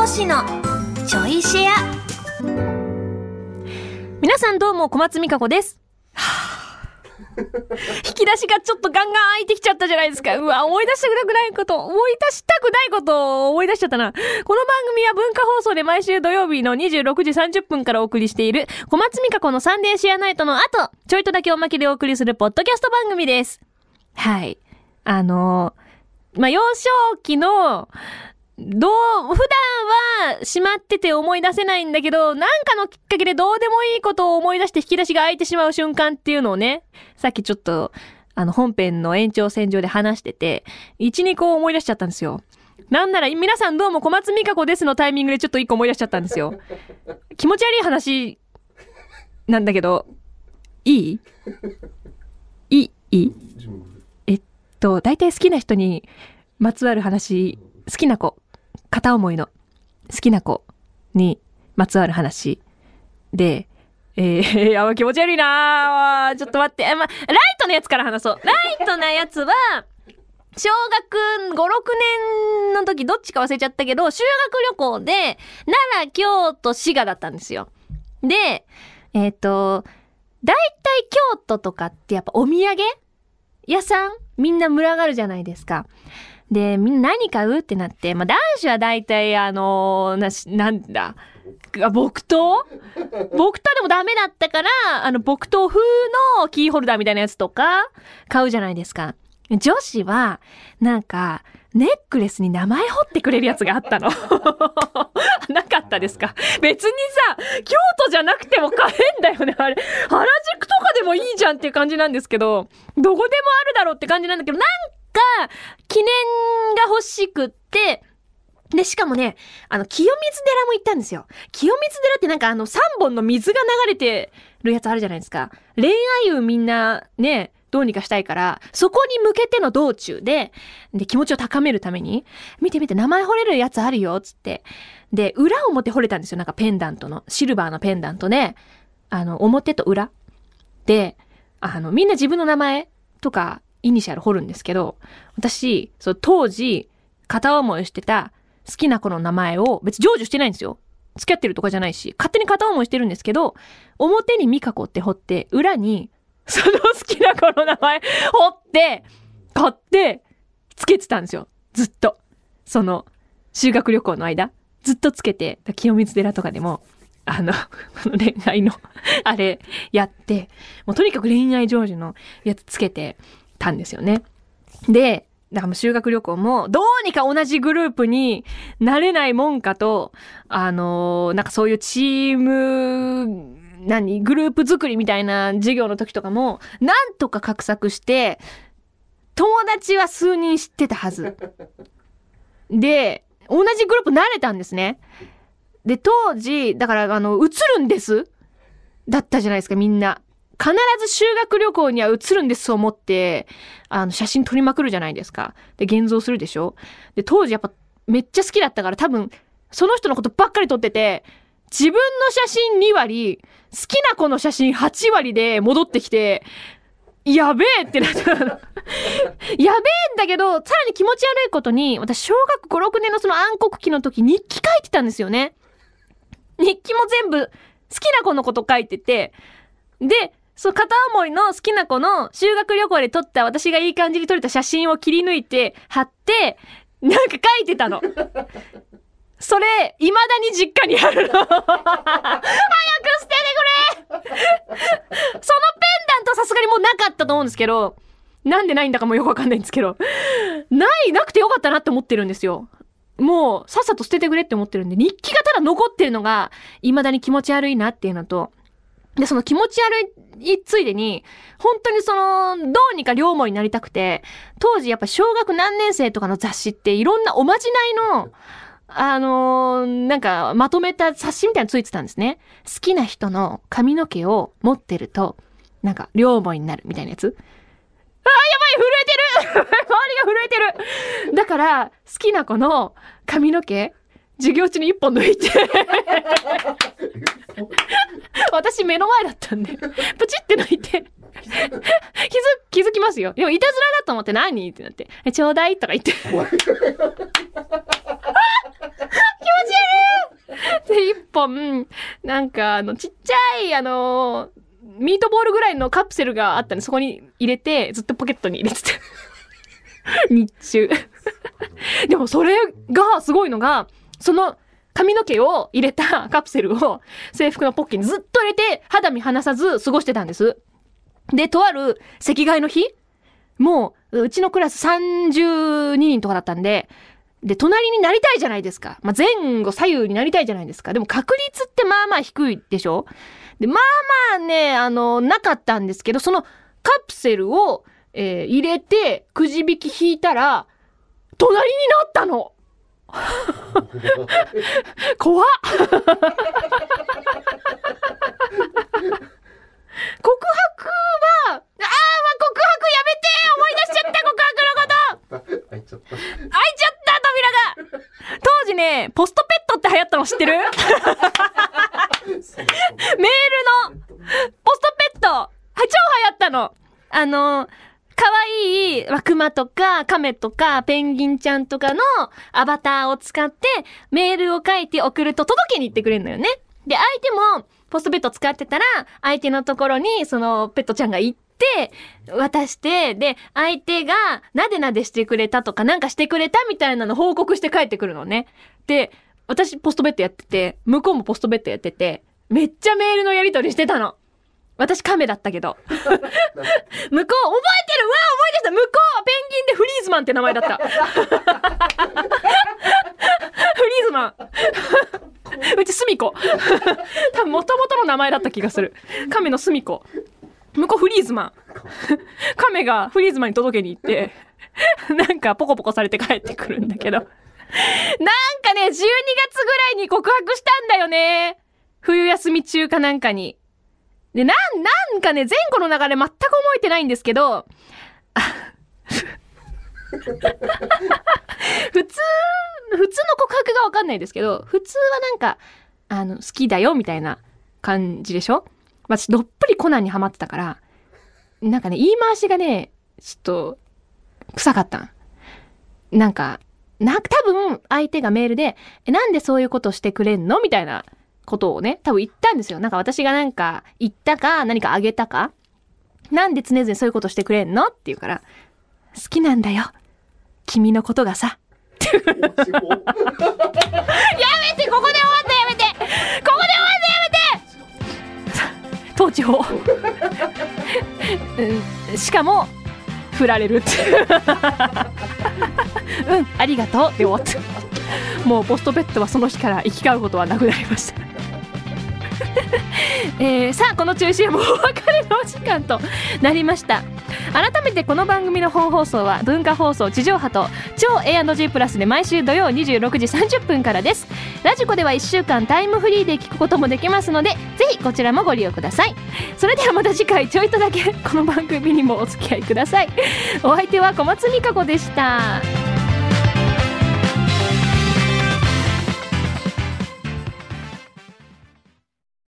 こしのちょいシェア皆さんどうも小松美香子です。引き出しがちょっとガンガン開いてきちゃったじゃないですか。うわ、思い出したくないこと、思い出したくないことを思い出しちゃったな。この番組は文化放送で毎週土曜日の26時30分からお送りしている小松美香子のサンデーシェアナイトの後、ちょいとだけおまけでお送りするポッドキャスト番組です。はい。あのまあ、幼少期の、どう、普段は閉まってて思い出せないんだけど、なんかのきっかけでどうでもいいことを思い出して引き出しが開いてしまう瞬間っていうのをね、さっきちょっと、あの本編の延長線上で話してて、1、2個思い出しちゃったんですよ。なんなら、皆さんどうも小松美香子ですのタイミングでちょっと1個思い出しちゃったんですよ。気持ち悪い話、なんだけど、いい？いい？いいえっと、大体好きな人にまつわる話、好きな子、片思いの好きな子にまつわる話で、えー、いや、気持ち悪いな ちょっと待って。あま、ライトのやつから話そう。ライトなやつは、小学5、6年の時どっちか忘れちゃったけど、修学旅行で、奈良、京都、滋賀だったんですよ。で、えっ、と、大体京都とかってやっぱお土産屋さんみんな群がるじゃないですか。で、みんな何買うってなって、まあ男子は大体あのなし、なんだ、あ木刀？木刀でもダメだったから、あの木刀風のキーホルダーみたいなやつとか買うじゃないですか。女子は、なんか、ネックレスに名前彫ってくれるやつがあったの。なかったですか別にさ、京都じゃなくても買えんだよね、あれ。原宿とかでもいいじゃんっていう感じなんですけど、どこでもあるだろうって感じなんだけど、なんか、記念が欲しくって、で、しかもね、あの、清水寺も行ったんですよ。清水寺ってなんかあの、3本の水が流れてるやつあるじゃないですか。恋愛運みんなね、どうにかしたいから、そこに向けての道中で、で、気持ちを高めるために、見て見て、名前彫れるやつあるよ、つって。で、裏表彫れたんですよ。なんかペンダントの。シルバーのペンダントね。あの、表と裏。で、あの、みんな自分の名前とか、イニシャル彫るんですけど、私、そう、当時、片思いしてた好きな子の名前を、別に成就してないんですよ。付き合ってるとかじゃないし、勝手に片思いしてるんですけど、表にミカコって彫って、裏に、その好きな子の名前 彫って、買って、つけてたんですよ。ずっと。その、修学旅行の間。ずっとつけて、清水寺とかでも、あの、この恋愛の、あれ、やって、もうとにかく恋愛成就のやつつけてたんですよね。で、だからもう修学旅行も、どうにか同じグループになれないもんかと、あのなんかそういうチーム、何グループ作りみたいな授業の時とかも、なんとか画策して、友達は数人知ってたはず。で、同じグループ慣れたんですね。で、当時、だから、あの、映るんですだったじゃないですか、みんな。必ず修学旅行には映るんですと思って、あの、写真撮りまくるじゃないですか。で、現像するでしょで、当時やっぱめっちゃ好きだったから多分、その人のことばっかり撮ってて、自分の写真2割、好きな子の写真8割で戻ってきて、やべえってなったの。やべえんだけど、さらに気持ち悪いことに、私、小学5、6年のその暗黒期の時、日記書いてたんですよね。日記も全部、好きな子のこと書いてて、で、そう、片思いの好きな子の修学旅行で撮った私がいい感じに撮れた写真を切り抜いて、貼って、なんか書いてたの。それ、未だに実家にあるの。早く捨ててくれそのペンダントさすがにもうなかったと思うんですけど、なんでないんだかもよくわかんないんですけど、ない、なくてよかったなって思ってるんですよ。もう、さっさと捨ててくれって思ってるんで、日記がただ残ってるのが、未だに気持ち悪いなっていうのと、で、その気持ち悪いついでに、本当にその、どうにか両思いになりたくて、当時やっぱ小学何年生とかの雑誌っていろんなおまじないの、あのーなんか、まとめた冊子みたいなついてたんですね。好きな人の髪の毛を持ってると、なんか、両思いになるみたいなやつ。あー、やばい震えてる 周りが震えてるだから、好きな子の髪の毛、授業中に一本抜いて、私目の前だったんで、プチって抜いて、気づ、気づきますよ。でも、いたずらだと思って何ってなって、えちょうだいとか言って。気持ち悪い本、なんか、あの、ちっちゃい、あの、ミートボールぐらいのカプセルがあったんで、そこに入れて、ずっとポケットに入れてて。日中。でもそれがすごいのが、その髪の毛を入れた カプセルを制服のポッケにずっと入れて肌身離さず過ごしてたんです。で、とある席替えの日もう、うちのクラス32人とかだったんで、で、隣になりたいじゃないですか。まあ、前後左右になりたいじゃないですか。でも確率ってまあまあ低いでしょ？で、まあまあね、あの、なかったんですけど、そのカプセルを、えー入れて、くじ引き引いたら、隣になったの怖っ。告白は、ああ、告白やめて思い出しちゃった告白のこと。開いちゃった。開いちゃった扉が。当時ね、ポストペットって流行ったの知ってる？メールのポストペット。は超流行ったの。あの、可愛い、まあ、熊とか、亀とか、ペンギンちゃんとかのアバターを使って、メールを書いて送ると届けに行ってくれるのよね。で、相手も、ポストペット使ってたら、相手のところに、その、ペットちゃんが行って、渡して、で、相手が、なでなでしてくれたとか、なんかしてくれたみたいなの報告して帰ってくるのね。で、私、ポストベッドやってて、向こうもポストベッドやってて、めっちゃメールのやり取りしてたの。私、カメだったけど。向こう、覚えてる？うわ、覚えてた向こう、ペンギンでフリーズマンって名前だった。フリーズマン。うち、スミコ。多分、元々の名前だった気がする。カメのスミコ。向こう、フリーズマン。カメがフリーズマンに届けに行って、なんか、ポコポコされて帰ってくるんだけど。なんかね、12月ぐらいに告白したんだよね。冬休み中かなんかに。で、なん、なんかね、前後の流れ全く覚えてないんですけど、普通、普通の告白がわかんないですけど、普通はなんか、あの、好きだよみたいな感じでしょ？私、どっぷりコナンにハマってたから、なんかね、言い回しがね、ちょっと、臭かった。なんか、な、多分、相手がメールで、え、なんでそういうことしてくれんの？みたいなことをね、多分言ったんですよ。なんか私がなんか言ったか、何かあげたか。なんで常々そういうことしてくれんの？って言うから、好きなんだよ。君のことがさ。やめてここで終わったやめてここで終わったやめて統治法。うんしかも、振られるっていう。うん、ありがとうで終わった。もうポストベッドはその日から行き交うことはなくなりました。えーさあこの中心もお別れのお時間となりました。改めてこの番組の本放送は文化放送地上波と超 A&G プラスで毎週土曜26時30分からです。ラジコでは1週間タイムフリーで聞くこともできますのでぜひこちらもご利用ください。それではまた次回ちょいとだけこの番組にもお付き合いください。お相手は小松美香子でした。